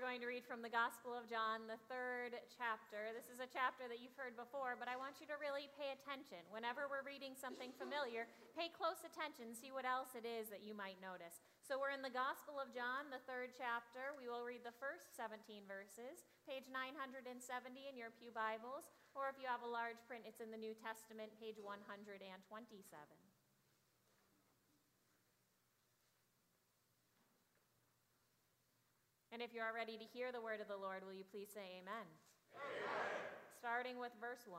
we're going to read from the Gospel of John, the third chapter. This is a chapter that you've heard before, but I want you to really pay attention. Whenever we're reading something familiar, pay close attention, see what else it is that you might notice. So we're in the Gospel of John, the third chapter. We will read the first 17 verses, page 970 in your Pew Bibles, or if you have a large print, it's in the New Testament, page 127. And if you are ready to hear the word of the Lord, will you please say amen? amen? Starting with verse 1.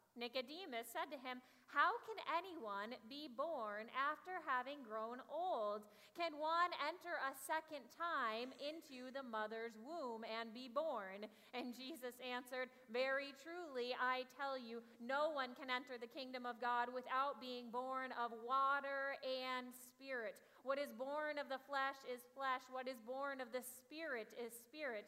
Nicodemus said to him, How can anyone be born after having grown old? Can one enter a second time into the mother's womb and be born? And Jesus answered, Very truly, I tell you, no one can enter the kingdom of God without being born of water and spirit. What is born of the flesh is flesh, what is born of the spirit is spirit.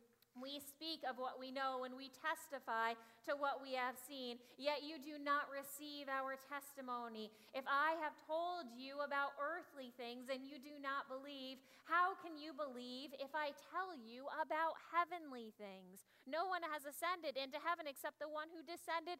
we speak of what we know and we testify to what we have seen, yet you do not receive our testimony. If I have told you about earthly things and you do not believe, how can you believe if I tell you about heavenly things? No one has ascended into heaven except the one who descended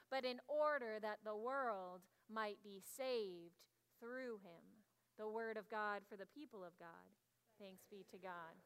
but in order that the world might be saved through him. The word of God for the people of God. Thanks be to God.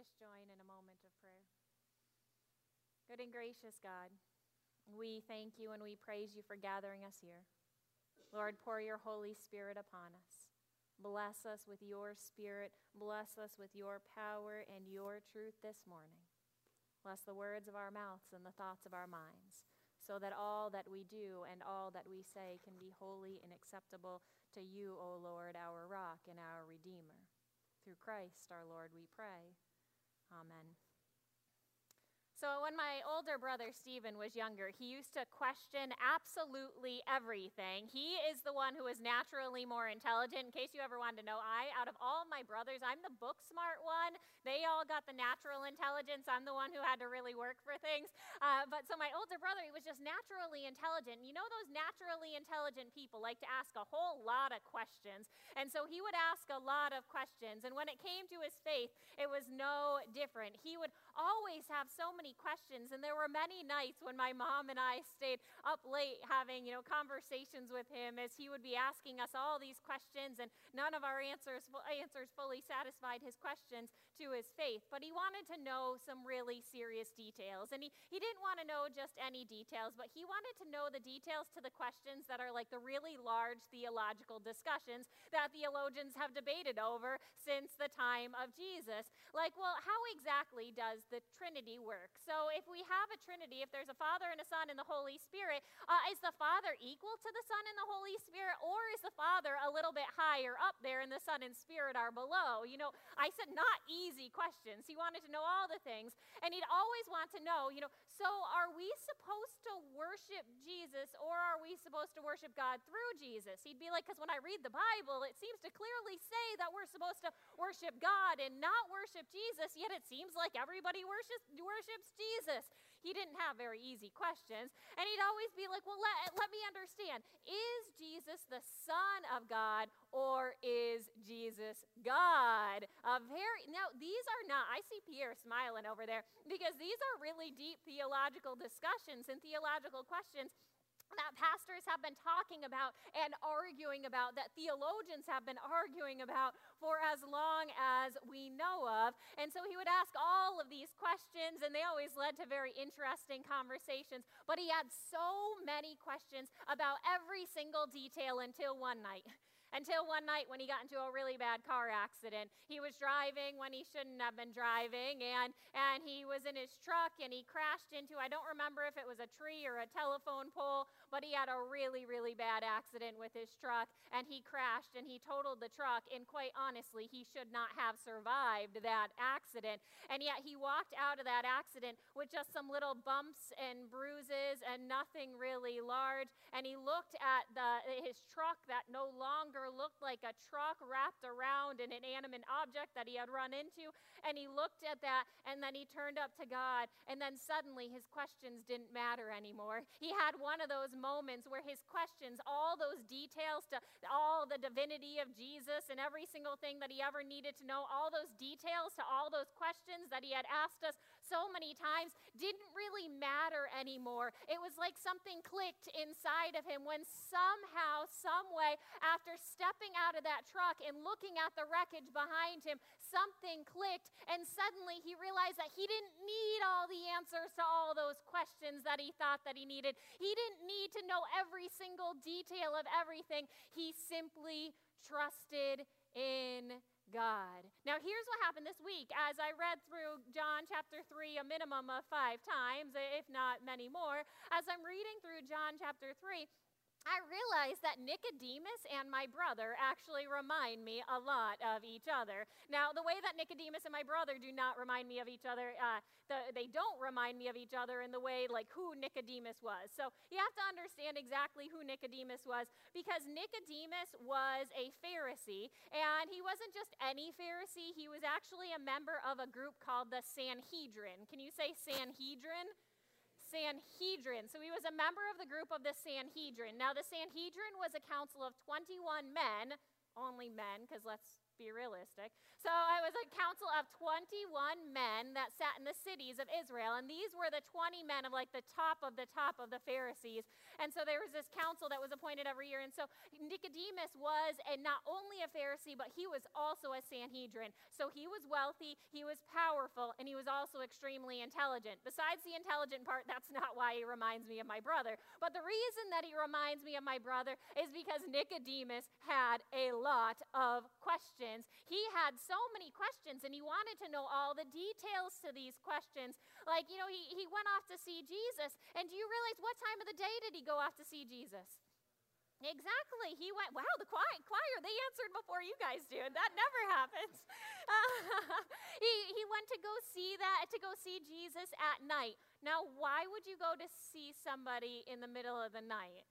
Us join in a moment of prayer. Good and gracious God, we thank you and we praise you for gathering us here. Lord, pour your Holy Spirit upon us. Bless us with your Spirit. Bless us with your power and your truth this morning. Bless the words of our mouths and the thoughts of our minds, so that all that we do and all that we say can be holy and acceptable to you, O Lord, our rock and our Redeemer. Through Christ our Lord, we pray. Amen. So, when my older brother Stephen was younger, he used to question absolutely everything. He is the one who is naturally more intelligent. In case you ever wanted to know, I, out of all my brothers, I'm the book smart one. They all got the natural intelligence. I'm the one who had to really work for things. Uh, but so, my older brother, he was just naturally intelligent. You know, those naturally intelligent people like to ask a whole lot of questions. And so, he would ask a lot of questions. And when it came to his faith, it was no different. He would always have so many questions. And there were many nights when my mom and I stayed up late having, you know, conversations with him as he would be asking us all these questions, and none of our answers, answers fully satisfied his questions to his faith. But he wanted to know some really serious details. And he, he didn't want to know just any details, but he wanted to know the details to the questions that are like the really large theological discussions that theologians have debated over since the time of Jesus. Like, well, how exactly does the Trinity work? So, if we have a Trinity, if there's a Father and a Son and the Holy Spirit, uh, is the Father equal to the Son and the Holy Spirit, or is the Father a little bit higher up there and the Son and Spirit are below? You know, I said not easy questions. He wanted to know all the things, and he'd always want to know, you know, so are we supposed to worship Jesus or are we supposed to worship God through Jesus? He'd be like, because when I read the Bible, it seems to clearly say that we're supposed to worship God and not worship Jesus, yet it seems like everybody worships, worships Jesus. He didn't have very easy questions. And he'd always be like, Well, let, let me understand. Is Jesus the Son of God or is Jesus God? A very now these are not, I see Pierre smiling over there because these are really deep theological discussions and theological questions that pastors have been about and arguing about, that theologians have been arguing about for as long as we know of. And so he would ask all of these questions, and they always led to very interesting conversations. But he had so many questions about every single detail until one night. Until one night when he got into a really bad car accident. He was driving when he shouldn't have been driving, and, and he was in his truck and he crashed into, I don't remember if it was a tree or a telephone pole, but he had a really, really bad accident with his truck, and he crashed and he totaled the truck. And quite honestly, he should not have survived that accident. And yet he walked out of that accident with just some little bumps and bruises and nothing really large. And he looked at the, his truck that no longer looked like a truck wrapped around an inanimate object that he had run into. And he looked at that and then he turned up to God. And then suddenly his questions didn't matter anymore. He had one of those moments where his questions, all those details to all the divinity of Jesus and every single thing that he ever needed to know, all those details to all those questions that he had asked us so many times, didn't really matter anymore. It was like something clicked inside of him when somehow, some way, after stepping out of that truck and looking at the wreckage behind him, something clicked, and suddenly he realized that he didn't need all the answers to all those questions that he thought that he needed. He didn't need to know every single detail of everything. He simply trusted in God. Now, here's what happened this week as I read through John chapter 3 a minimum of five times, if not many more. As I'm reading through John chapter 3, I realized that Nicodemus and my brother actually remind me a lot of each other. Now, the way that Nicodemus and my brother do not remind me of each other, uh, the, they don't remind me of each other in the way like who Nicodemus was. So you have to understand exactly who Nicodemus was because Nicodemus was a Pharisee, and he wasn't just any Pharisee, he was actually a member of a group called the Sanhedrin. Can you say Sanhedrin? Sanhedrin. So he was a member of the group of the Sanhedrin. Now, the Sanhedrin was a council of 21 men, only men, because let's be realistic. So I was a council of 21 men that sat in the cities of Israel, and these were the 20 men of like the top of the top of the Pharisees. And so there was this council that was appointed every year. And so Nicodemus was and not only a Pharisee, but he was also a Sanhedrin. So he was wealthy, he was powerful, and he was also extremely intelligent. Besides the intelligent part, that's not why he reminds me of my brother. But the reason that he reminds me of my brother is because Nicodemus had a lot of questions. He had so many questions and he wanted to know all the details to these questions. Like, you know, he, he went off to see Jesus. And do you realize what time of the day did he go off to see Jesus? Exactly. He went, wow, the choir, choir, they answered before you guys do. That never happens. Uh, he, he went to go see that, to go see Jesus at night. Now, why would you go to see somebody in the middle of the night?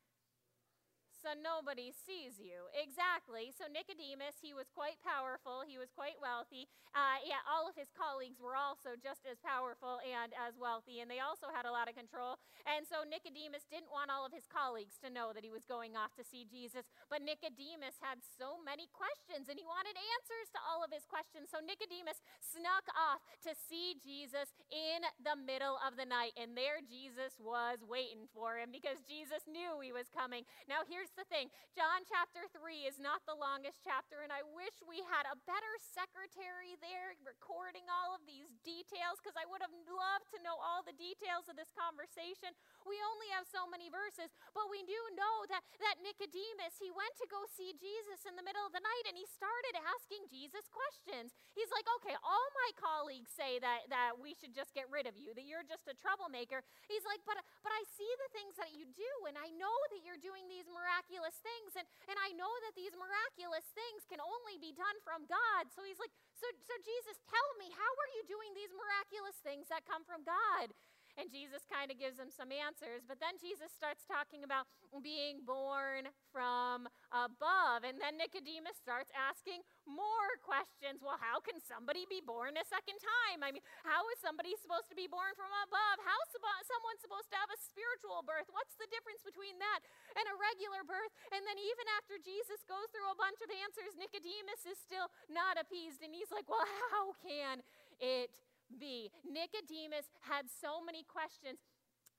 So nobody sees you. Exactly. So Nicodemus, he was quite powerful, he was quite wealthy. Uh, yeah, all of his colleagues were also just as powerful and as wealthy, and they also had a lot of control. And so Nicodemus didn't want all of his colleagues to know that he was going off to see Jesus. But Nicodemus had so many questions, and he wanted answers to all of his questions. So Nicodemus snuck off to see Jesus in the middle of the night, and there Jesus was waiting for him because Jesus knew he was coming. Now, here's here's the thing John chapter 3 is not the longest chapter, and I wish we had a better secretary there recording all of these details because I would have loved to know all the details of this conversation. We only have so many verses, but we do know that, that Nicodemus, he went to go see Jesus in the middle of the night and he started asking Jesus questions. He's like, okay, all my colleagues say that, that we should just get rid of you, that you're just a troublemaker. He's like, but, but I see the things that you do, and I know that you're doing these miraculous things, and, and I know that these miraculous things can only be done from God. So he's like, so, so Jesus, tell me, how are you doing these miraculous things that come from God? And Jesus kind of gives them some answers. But then Jesus starts talking about being born from above. And then Nicodemus starts asking more questions. Well, how can somebody be born a second time? I mean, how is somebody supposed to be born from above? How is someone supposed to have a spiritual birth? What's the difference between that and a regular birth? And then, even after Jesus goes through a bunch of answers, Nicodemus is still not appeased. And he's like, Well, how can it be? Nicodemus had so many questions.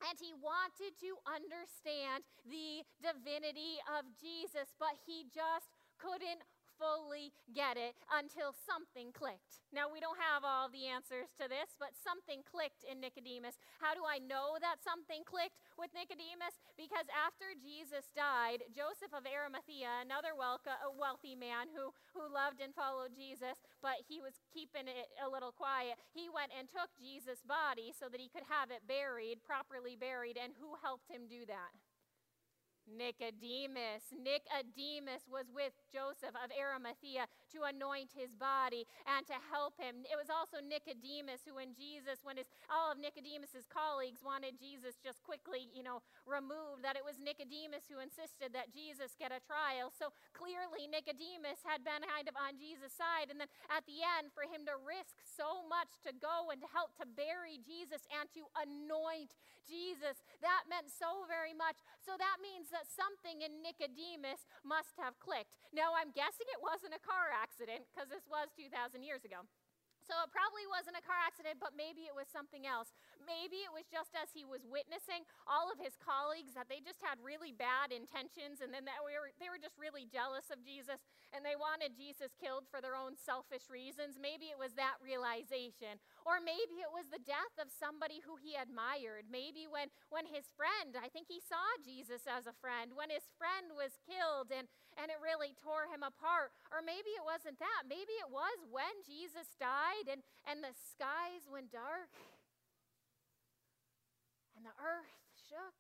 And he wanted to understand the divinity of Jesus, but he just couldn't fully get it until something clicked. Now, we don't have all the answers to this, but something clicked in Nicodemus. How do I know that something clicked with Nicodemus? Because after Jesus died, Joseph of Arimathea, another wealthy man who, who loved and followed Jesus, but he was keeping it a little quiet, he went and took Jesus' body so that he could have it buried, properly buried. And who helped him do that? Nicodemus. Nicodemus was with Joseph of Arimathea to anoint his body and to help him. It was also Nicodemus who, when Jesus, when his, all of Nicodemus's colleagues wanted Jesus just quickly, you know, removed, that it was Nicodemus who insisted that Jesus get a trial. So clearly, Nicodemus had been kind of on Jesus' side. And then at the end, for him to risk so much to go and to help to bury Jesus and to anoint Jesus, that meant so very much. So that means that that something in Nicodemus must have clicked. Now, I'm guessing it wasn't a car accident because this was 2,000 years ago. So it probably wasn't a car accident, but maybe it was something else. Maybe it was just as he was witnessing all of his colleagues that they just had really bad intentions and then that we were, they were just really jealous of Jesus and they wanted Jesus killed for their own selfish reasons. Maybe it was that realization. Or maybe it was the death of somebody who he admired. Maybe when, when his friend, I think he saw Jesus as a friend, when his friend was killed and, and it really tore him apart. Or maybe it wasn't that. Maybe it was when Jesus died and, and the skies went dark and the earth shook,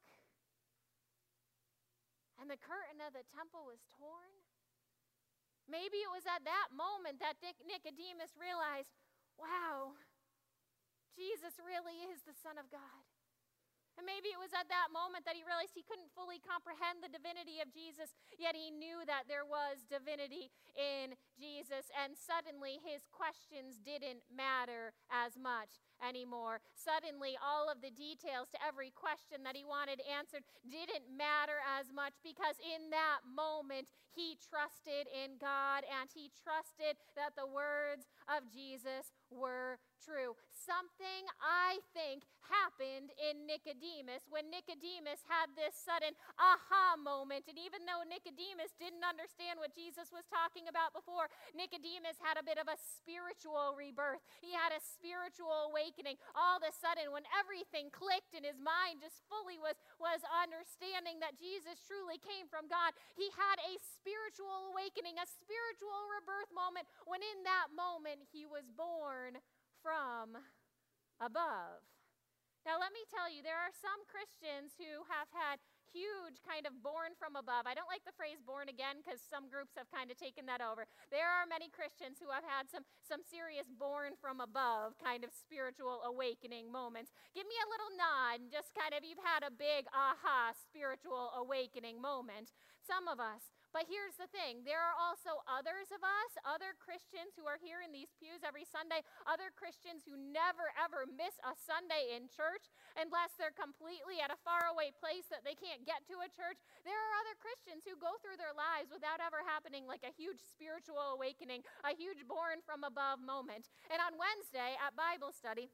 and the curtain of the temple was torn. Maybe it was at that moment that Nicodemus realized wow, Jesus really is the Son of God. And maybe it was at that moment that he realized he couldn't fully comprehend the divinity of Jesus, yet he knew that there was divinity in Jesus. And suddenly his questions didn't matter as much anymore. Suddenly, all of the details to every question that he wanted answered didn't matter as much because in that moment, he trusted in God and he trusted that the words of Jesus were true. Something I think happened in Nicodemus when Nicodemus had this sudden aha moment. And even though Nicodemus didn't understand what Jesus was talking about before, Nicodemus had a bit of a spiritual rebirth. He had a spiritual awakening. All of a sudden, when everything clicked in his mind just fully was, was understanding that Jesus truly came from God, he had a spiritual awakening, a spiritual rebirth moment when in that moment he was born from above. Now, let me tell you, there are some Christians who have had huge kind of born from above. I don't like the phrase born again because some groups have kind of taken that over. There are many Christians who have had some, some serious born from above kind of spiritual awakening moments. Give me a little nod, just kind of, you've had a big aha spiritual awakening moment. Some of us. But here's the thing there are also others of us, other Christians who are here in these pews every Sunday, other Christians who never ever miss a Sunday in church unless they're completely at a faraway place that they can't get to a church. There are other Christians who go through their lives without ever happening like a huge spiritual awakening, a huge born from above moment. And on Wednesday at Bible study,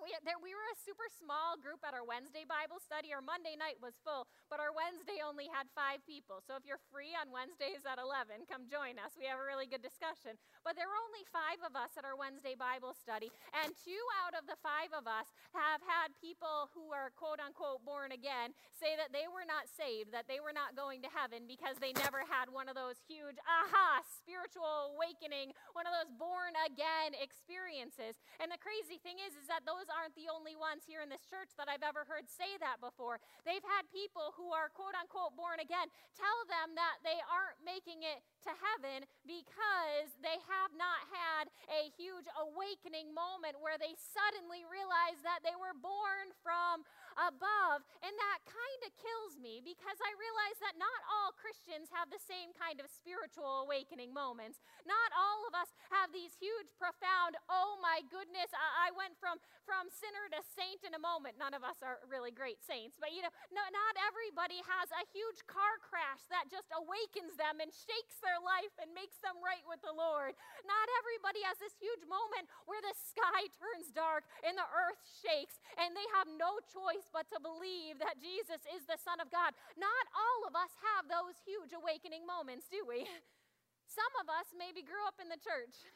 we, there, we were a super small group at our Wednesday Bible study. Our Monday night was full, but our Wednesday only had five people. So if you're free on Wednesdays at 11, come join us. We have a really good discussion. But there were only five of us at our Wednesday Bible study, and two out of the five of us have had people who are quote unquote born again say that they were not saved, that they were not going to heaven because they never had one of those huge aha spiritual awakening, one of those born again experiences. And the crazy thing is, is that those those aren't the only ones here in this church that I've ever heard say that before. They've had people who are quote unquote born again tell them that they aren't making it to heaven because they have not had a huge awakening moment where they suddenly realize that they were born from above. And that kind of kills me because I realize that not all Christians have the same kind of spiritual awakening moments. Not all of us have these huge, profound, oh my goodness, I, I went from, from sinner to saint in a moment. None of us are really great saints, but you know, no, not everybody has a huge car crash that just awakens them and shakes their life and makes them right with the Lord. Not everybody has this huge moment where the sky turns dark and the earth shakes and they have no choice but to believe that Jesus is the Son of God. Not all of us have those huge awakening moments, do we? Some of us maybe grew up in the church.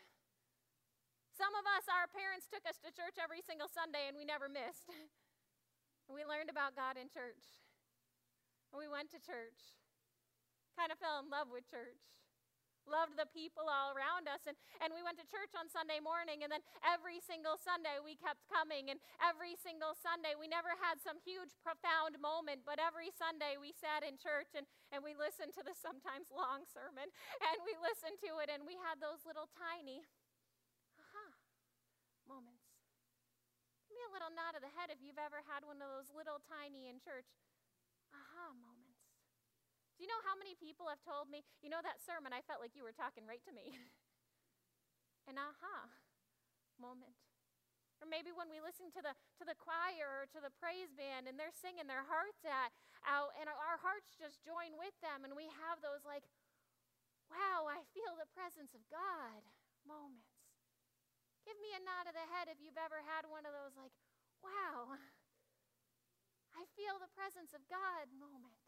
Some of us, our parents took us to church every single Sunday and we never missed. We learned about God in church. We went to church, kind of fell in love with church loved the people all around us. And, and we went to church on Sunday morning, and then every single Sunday we kept coming. And every single Sunday we never had some huge, profound moment, but every Sunday we sat in church and, and we listened to the sometimes long sermon, and we listened to it, and we had those little tiny, aha, moments. Give me a little nod of the head if you've ever had one of those little tiny in church aha moments. Do you know how many people have told me, you know, that sermon, I felt like you were talking right to me? An aha moment. Or maybe when we listen to the, to the choir or to the praise band and they're singing their hearts at, out, and our hearts just join with them, and we have those like, wow, I feel the presence of God moments. Give me a nod of the head if you've ever had one of those like, wow, I feel the presence of God moment.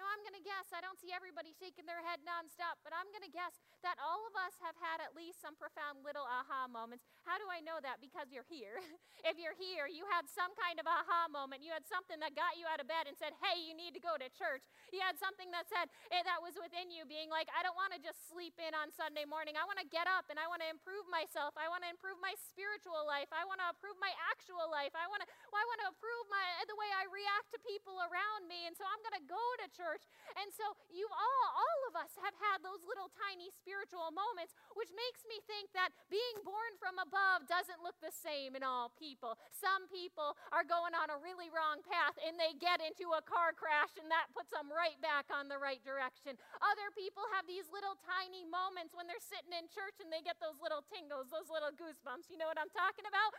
Now, I'm going to guess, I don't see everybody shaking their head nonstop, but I'm going to guess that all of us have had at least some profound little aha moments. How do I know that? Because you're here. if you're here, you had some kind of aha moment. You had something that got you out of bed and said, hey, you need to go to church. You had something that said, eh, that was within you, being like, I don't want to just sleep in on Sunday morning. I want to get up and I want to improve myself. I want to improve my spiritual life. I want to improve my actual life. I want to, well, I want to improve my, the way I react to people around me. And so I'm going to go to church church. And so you all, all of us have had those little tiny spiritual moments, which makes me think that being born from above doesn't look the same in all people. Some people are going on a really wrong path and they get into a car crash and that puts them right back on the right direction. Other people have these little tiny moments when they're sitting in church and they get those little tingles, those little goosebumps. You know what I'm talking about?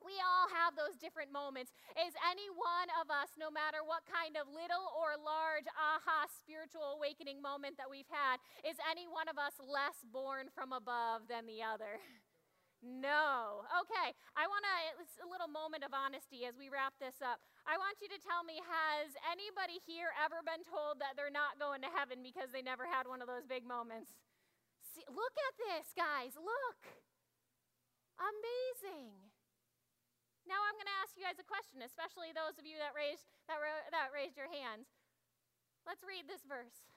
We all have those different moments. Is any one of us, no matter what kind of little or large aha spiritual awakening moment that we've had, is any one of us less born from above than the other? No. Okay, I want to, it's a little moment of honesty as we wrap this up. I want you to tell me has anybody here ever been told that they're not going to heaven because they never had one of those big moments? See, look at this, guys. Look. Amazing. Now I'm going to ask you guys a question, especially those of you that raised, that, that raised your hands. Let's read this verse.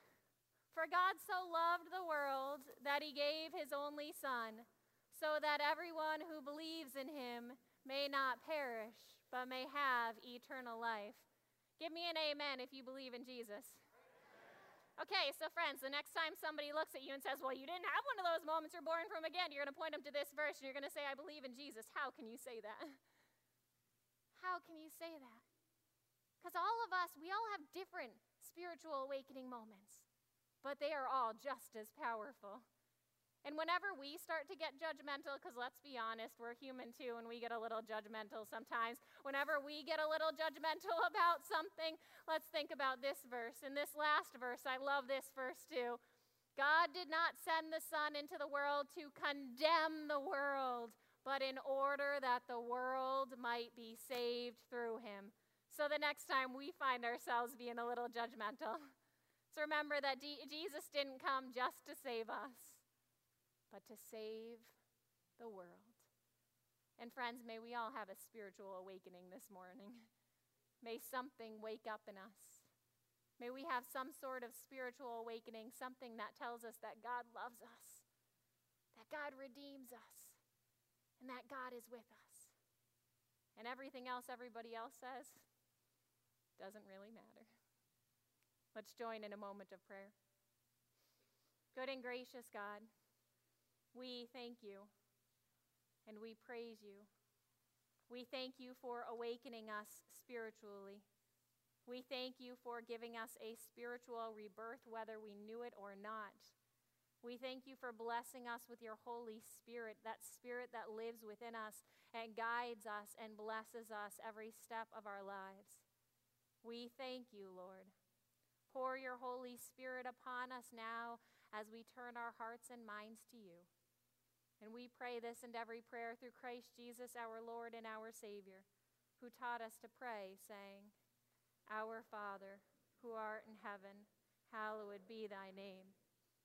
For God so loved the world that he gave his only Son, so that everyone who believes in him may not perish, but may have eternal life. Give me an amen if you believe in Jesus. Okay, so friends, the next time somebody looks at you and says, Well, you didn't have one of those moments you're born from again, you're going to point them to this verse and you're going to say, I believe in Jesus. How can you say that? How can you say that? Because all of us, we all have different spiritual awakening moments, but they are all just as powerful. And whenever we start to get judgmental, because let's be honest, we're human too, and we get a little judgmental sometimes. Whenever we get a little judgmental about something, let's think about this verse. In this last verse, I love this verse too. God did not send the Son into the world to condemn the world, but in order that the world might be saved through him. So the next time we find ourselves being a little judgmental, so remember that D- Jesus didn't come just to save us, but to save the world. And friends, may we all have a spiritual awakening this morning. May something wake up in us. May we have some sort of spiritual awakening, something that tells us that God loves us, that God redeems us, and that God is with us. And everything else everybody else says doesn't really matter. Let's join in a moment of prayer. Good and gracious God, we thank you and we praise you. We thank you for awakening us spiritually. We thank you for giving us a spiritual rebirth, whether we knew it or not. We thank you for blessing us with your Holy Spirit, that Spirit that lives within us and guides us and blesses us every step of our lives. We thank you, Lord. Pour your Holy Spirit upon us now as we turn our hearts and minds to you. And we pray this and every prayer through Christ Jesus, our Lord and our Savior, who taught us to pray, saying, Our Father, who art in heaven, hallowed be thy name.